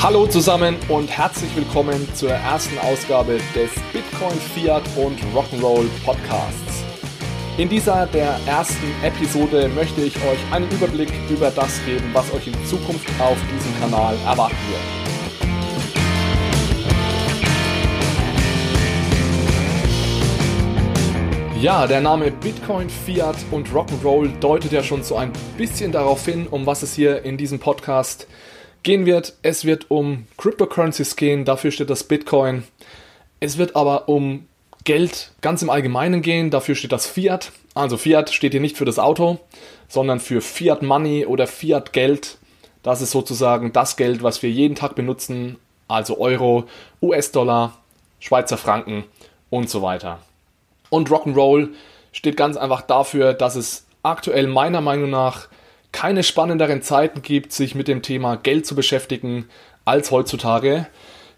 Hallo zusammen und herzlich willkommen zur ersten Ausgabe des Bitcoin, Fiat und Rock'n'Roll Podcasts. In dieser der ersten Episode möchte ich euch einen Überblick über das geben, was euch in Zukunft auf diesem Kanal erwarten wird. Ja, der Name Bitcoin, Fiat und Rock'n'Roll deutet ja schon so ein bisschen darauf hin, um was es hier in diesem Podcast gehen wird. Es wird um Cryptocurrencies gehen, dafür steht das Bitcoin. Es wird aber um Geld ganz im Allgemeinen gehen, dafür steht das Fiat. Also Fiat steht hier nicht für das Auto, sondern für Fiat Money oder Fiat Geld. Das ist sozusagen das Geld, was wir jeden Tag benutzen, also Euro, US-Dollar, Schweizer Franken und so weiter. Und Rock'n'Roll steht ganz einfach dafür, dass es aktuell meiner Meinung nach keine spannenderen Zeiten gibt, sich mit dem Thema Geld zu beschäftigen als heutzutage.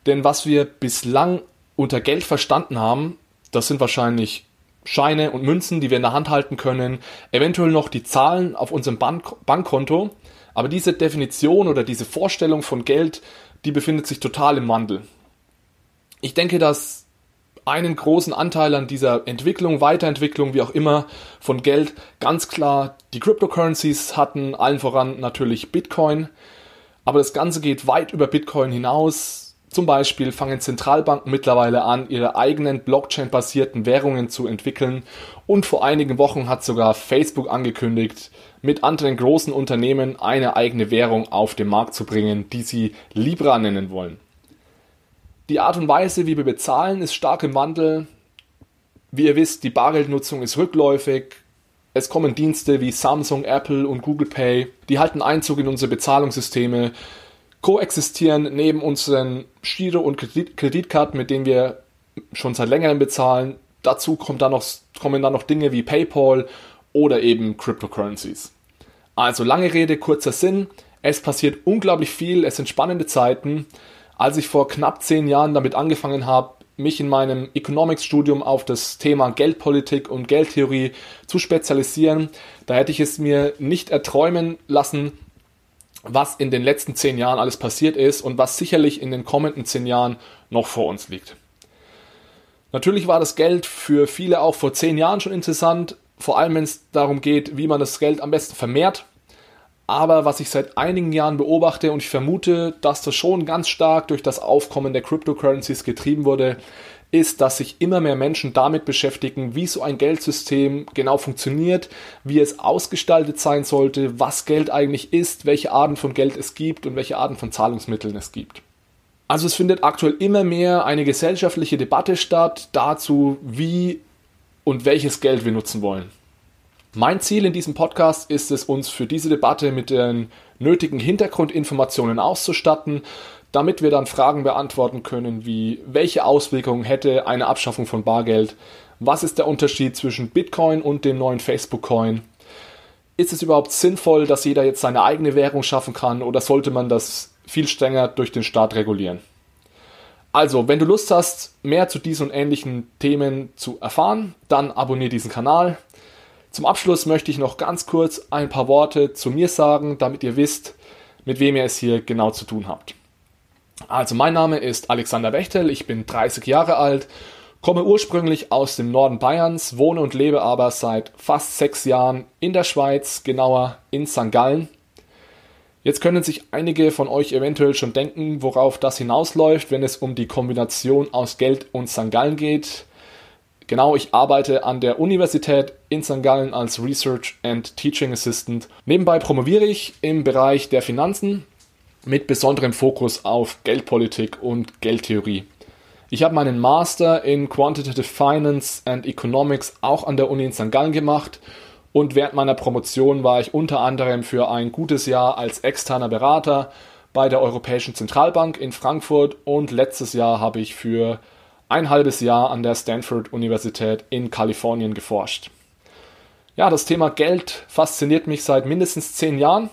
Denn was wir bislang unter Geld verstanden haben, das sind wahrscheinlich Scheine und Münzen, die wir in der Hand halten können, eventuell noch die Zahlen auf unserem Bank Bankkonto. Aber diese Definition oder diese Vorstellung von Geld, die befindet sich total im Wandel. Ich denke, dass einen großen Anteil an dieser Entwicklung, Weiterentwicklung, wie auch immer, von Geld ganz klar die Cryptocurrencies hatten, allen voran natürlich Bitcoin. Aber das Ganze geht weit über Bitcoin hinaus. Zum Beispiel fangen Zentralbanken mittlerweile an, ihre eigenen Blockchain-basierten Währungen zu entwickeln. Und vor einigen Wochen hat sogar Facebook angekündigt, mit anderen großen Unternehmen eine eigene Währung auf den Markt zu bringen, die sie Libra nennen wollen. Die Art und Weise, wie wir bezahlen, ist stark im Wandel. Wie ihr wisst, die Bargeldnutzung ist rückläufig. Es kommen Dienste wie Samsung, Apple und Google Pay, die halten Einzug in unsere Bezahlungssysteme, koexistieren neben unseren Giro- und Kredit Kreditkarten, mit denen wir schon seit längerem bezahlen. Dazu kommt dann noch, kommen dann noch Dinge wie PayPal oder eben Cryptocurrencies. Also lange Rede, kurzer Sinn. Es passiert unglaublich viel, es sind spannende Zeiten. Als ich vor knapp zehn Jahren damit angefangen habe, mich in meinem Economics-Studium auf das Thema Geldpolitik und Geldtheorie zu spezialisieren, da hätte ich es mir nicht erträumen lassen, was in den letzten zehn Jahren alles passiert ist und was sicherlich in den kommenden zehn Jahren noch vor uns liegt. Natürlich war das Geld für viele auch vor zehn Jahren schon interessant, vor allem wenn es darum geht, wie man das Geld am besten vermehrt aber was ich seit einigen Jahren beobachte und ich vermute, dass das schon ganz stark durch das Aufkommen der Cryptocurrencies getrieben wurde, ist, dass sich immer mehr Menschen damit beschäftigen, wie so ein Geldsystem genau funktioniert, wie es ausgestaltet sein sollte, was Geld eigentlich ist, welche Arten von Geld es gibt und welche Arten von Zahlungsmitteln es gibt. Also es findet aktuell immer mehr eine gesellschaftliche Debatte statt dazu, wie und welches Geld wir nutzen wollen. Mein Ziel in diesem Podcast ist es, uns für diese Debatte mit den nötigen Hintergrundinformationen auszustatten, damit wir dann Fragen beantworten können, wie welche Auswirkungen hätte eine Abschaffung von Bargeld, was ist der Unterschied zwischen Bitcoin und dem neuen Facebook-Coin, ist es überhaupt sinnvoll, dass jeder jetzt seine eigene Währung schaffen kann oder sollte man das viel strenger durch den Staat regulieren? Also, wenn du Lust hast, mehr zu diesen und ähnlichen Themen zu erfahren, dann abonniere diesen Kanal, zum Abschluss möchte ich noch ganz kurz ein paar Worte zu mir sagen, damit ihr wisst, mit wem ihr es hier genau zu tun habt. Also mein Name ist Alexander Bechtel, ich bin 30 Jahre alt, komme ursprünglich aus dem Norden Bayerns, wohne und lebe aber seit fast sechs Jahren in der Schweiz, genauer in St. Gallen. Jetzt können sich einige von euch eventuell schon denken, worauf das hinausläuft, wenn es um die Kombination aus Geld und St. Gallen geht. Genau, ich arbeite an der Universität in St. Gallen als Research and Teaching Assistant. Nebenbei promoviere ich im Bereich der Finanzen mit besonderem Fokus auf Geldpolitik und Geldtheorie. Ich habe meinen Master in Quantitative Finance and Economics auch an der Uni in St. Gallen gemacht und während meiner Promotion war ich unter anderem für ein gutes Jahr als externer Berater bei der Europäischen Zentralbank in Frankfurt und letztes Jahr habe ich für ein halbes Jahr an der Stanford Universität in Kalifornien geforscht. Ja, das Thema Geld fasziniert mich seit mindestens zehn Jahren.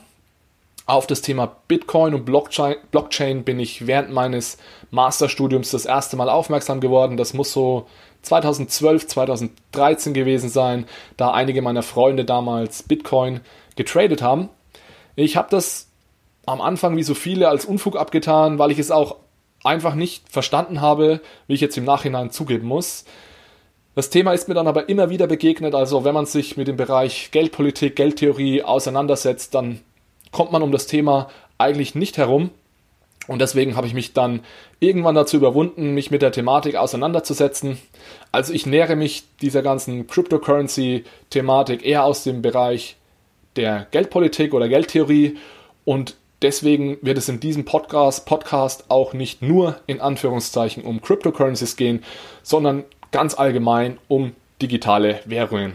Auf das Thema Bitcoin und Blockchain bin ich während meines Masterstudiums das erste Mal aufmerksam geworden. Das muss so 2012, 2013 gewesen sein, da einige meiner Freunde damals Bitcoin getradet haben. Ich habe das am Anfang wie so viele als Unfug abgetan, weil ich es auch einfach nicht verstanden habe, wie ich jetzt im Nachhinein zugeben muss. Das Thema ist mir dann aber immer wieder begegnet, also wenn man sich mit dem Bereich Geldpolitik, Geldtheorie auseinandersetzt, dann kommt man um das Thema eigentlich nicht herum. Und deswegen habe ich mich dann irgendwann dazu überwunden, mich mit der Thematik auseinanderzusetzen. Also ich nähere mich dieser ganzen Cryptocurrency-Thematik eher aus dem Bereich der Geldpolitik oder Geldtheorie und deswegen wird es in diesem Podcast, Podcast auch nicht nur in Anführungszeichen um Cryptocurrencies gehen, sondern ganz allgemein um digitale Währungen.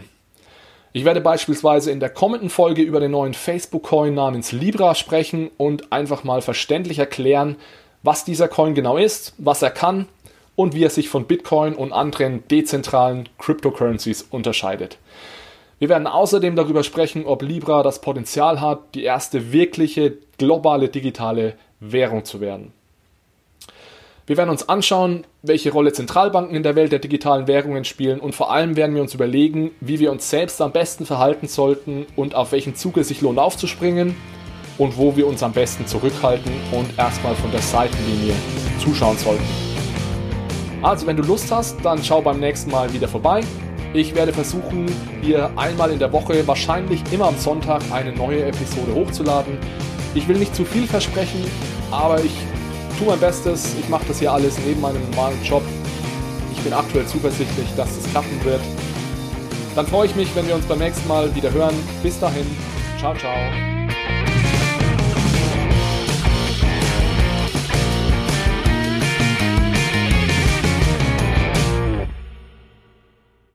Ich werde beispielsweise in der kommenden Folge über den neuen Facebook-Coin namens Libra sprechen und einfach mal verständlich erklären, was dieser Coin genau ist, was er kann und wie er sich von Bitcoin und anderen dezentralen Cryptocurrencies unterscheidet. Wir werden außerdem darüber sprechen, ob Libra das Potenzial hat, die erste wirkliche globale digitale Währung zu werden. Wir werden uns anschauen, welche Rolle Zentralbanken in der Welt der digitalen Währungen spielen und vor allem werden wir uns überlegen, wie wir uns selbst am besten verhalten sollten und auf welchen Zug es sich lohnt aufzuspringen und wo wir uns am besten zurückhalten und erstmal von der Seitenlinie zuschauen sollten. Also wenn du Lust hast, dann schau beim nächsten Mal wieder vorbei. Ich werde versuchen, hier einmal in der Woche, wahrscheinlich immer am Sonntag, eine neue Episode hochzuladen. Ich will nicht zu viel versprechen, aber ich tue mein Bestes. Ich mache das hier alles neben meinem normalen Job. Ich bin aktuell zuversichtlich, dass es klappen wird. Dann freue ich mich, wenn wir uns beim nächsten Mal wieder hören. Bis dahin. Ciao, ciao.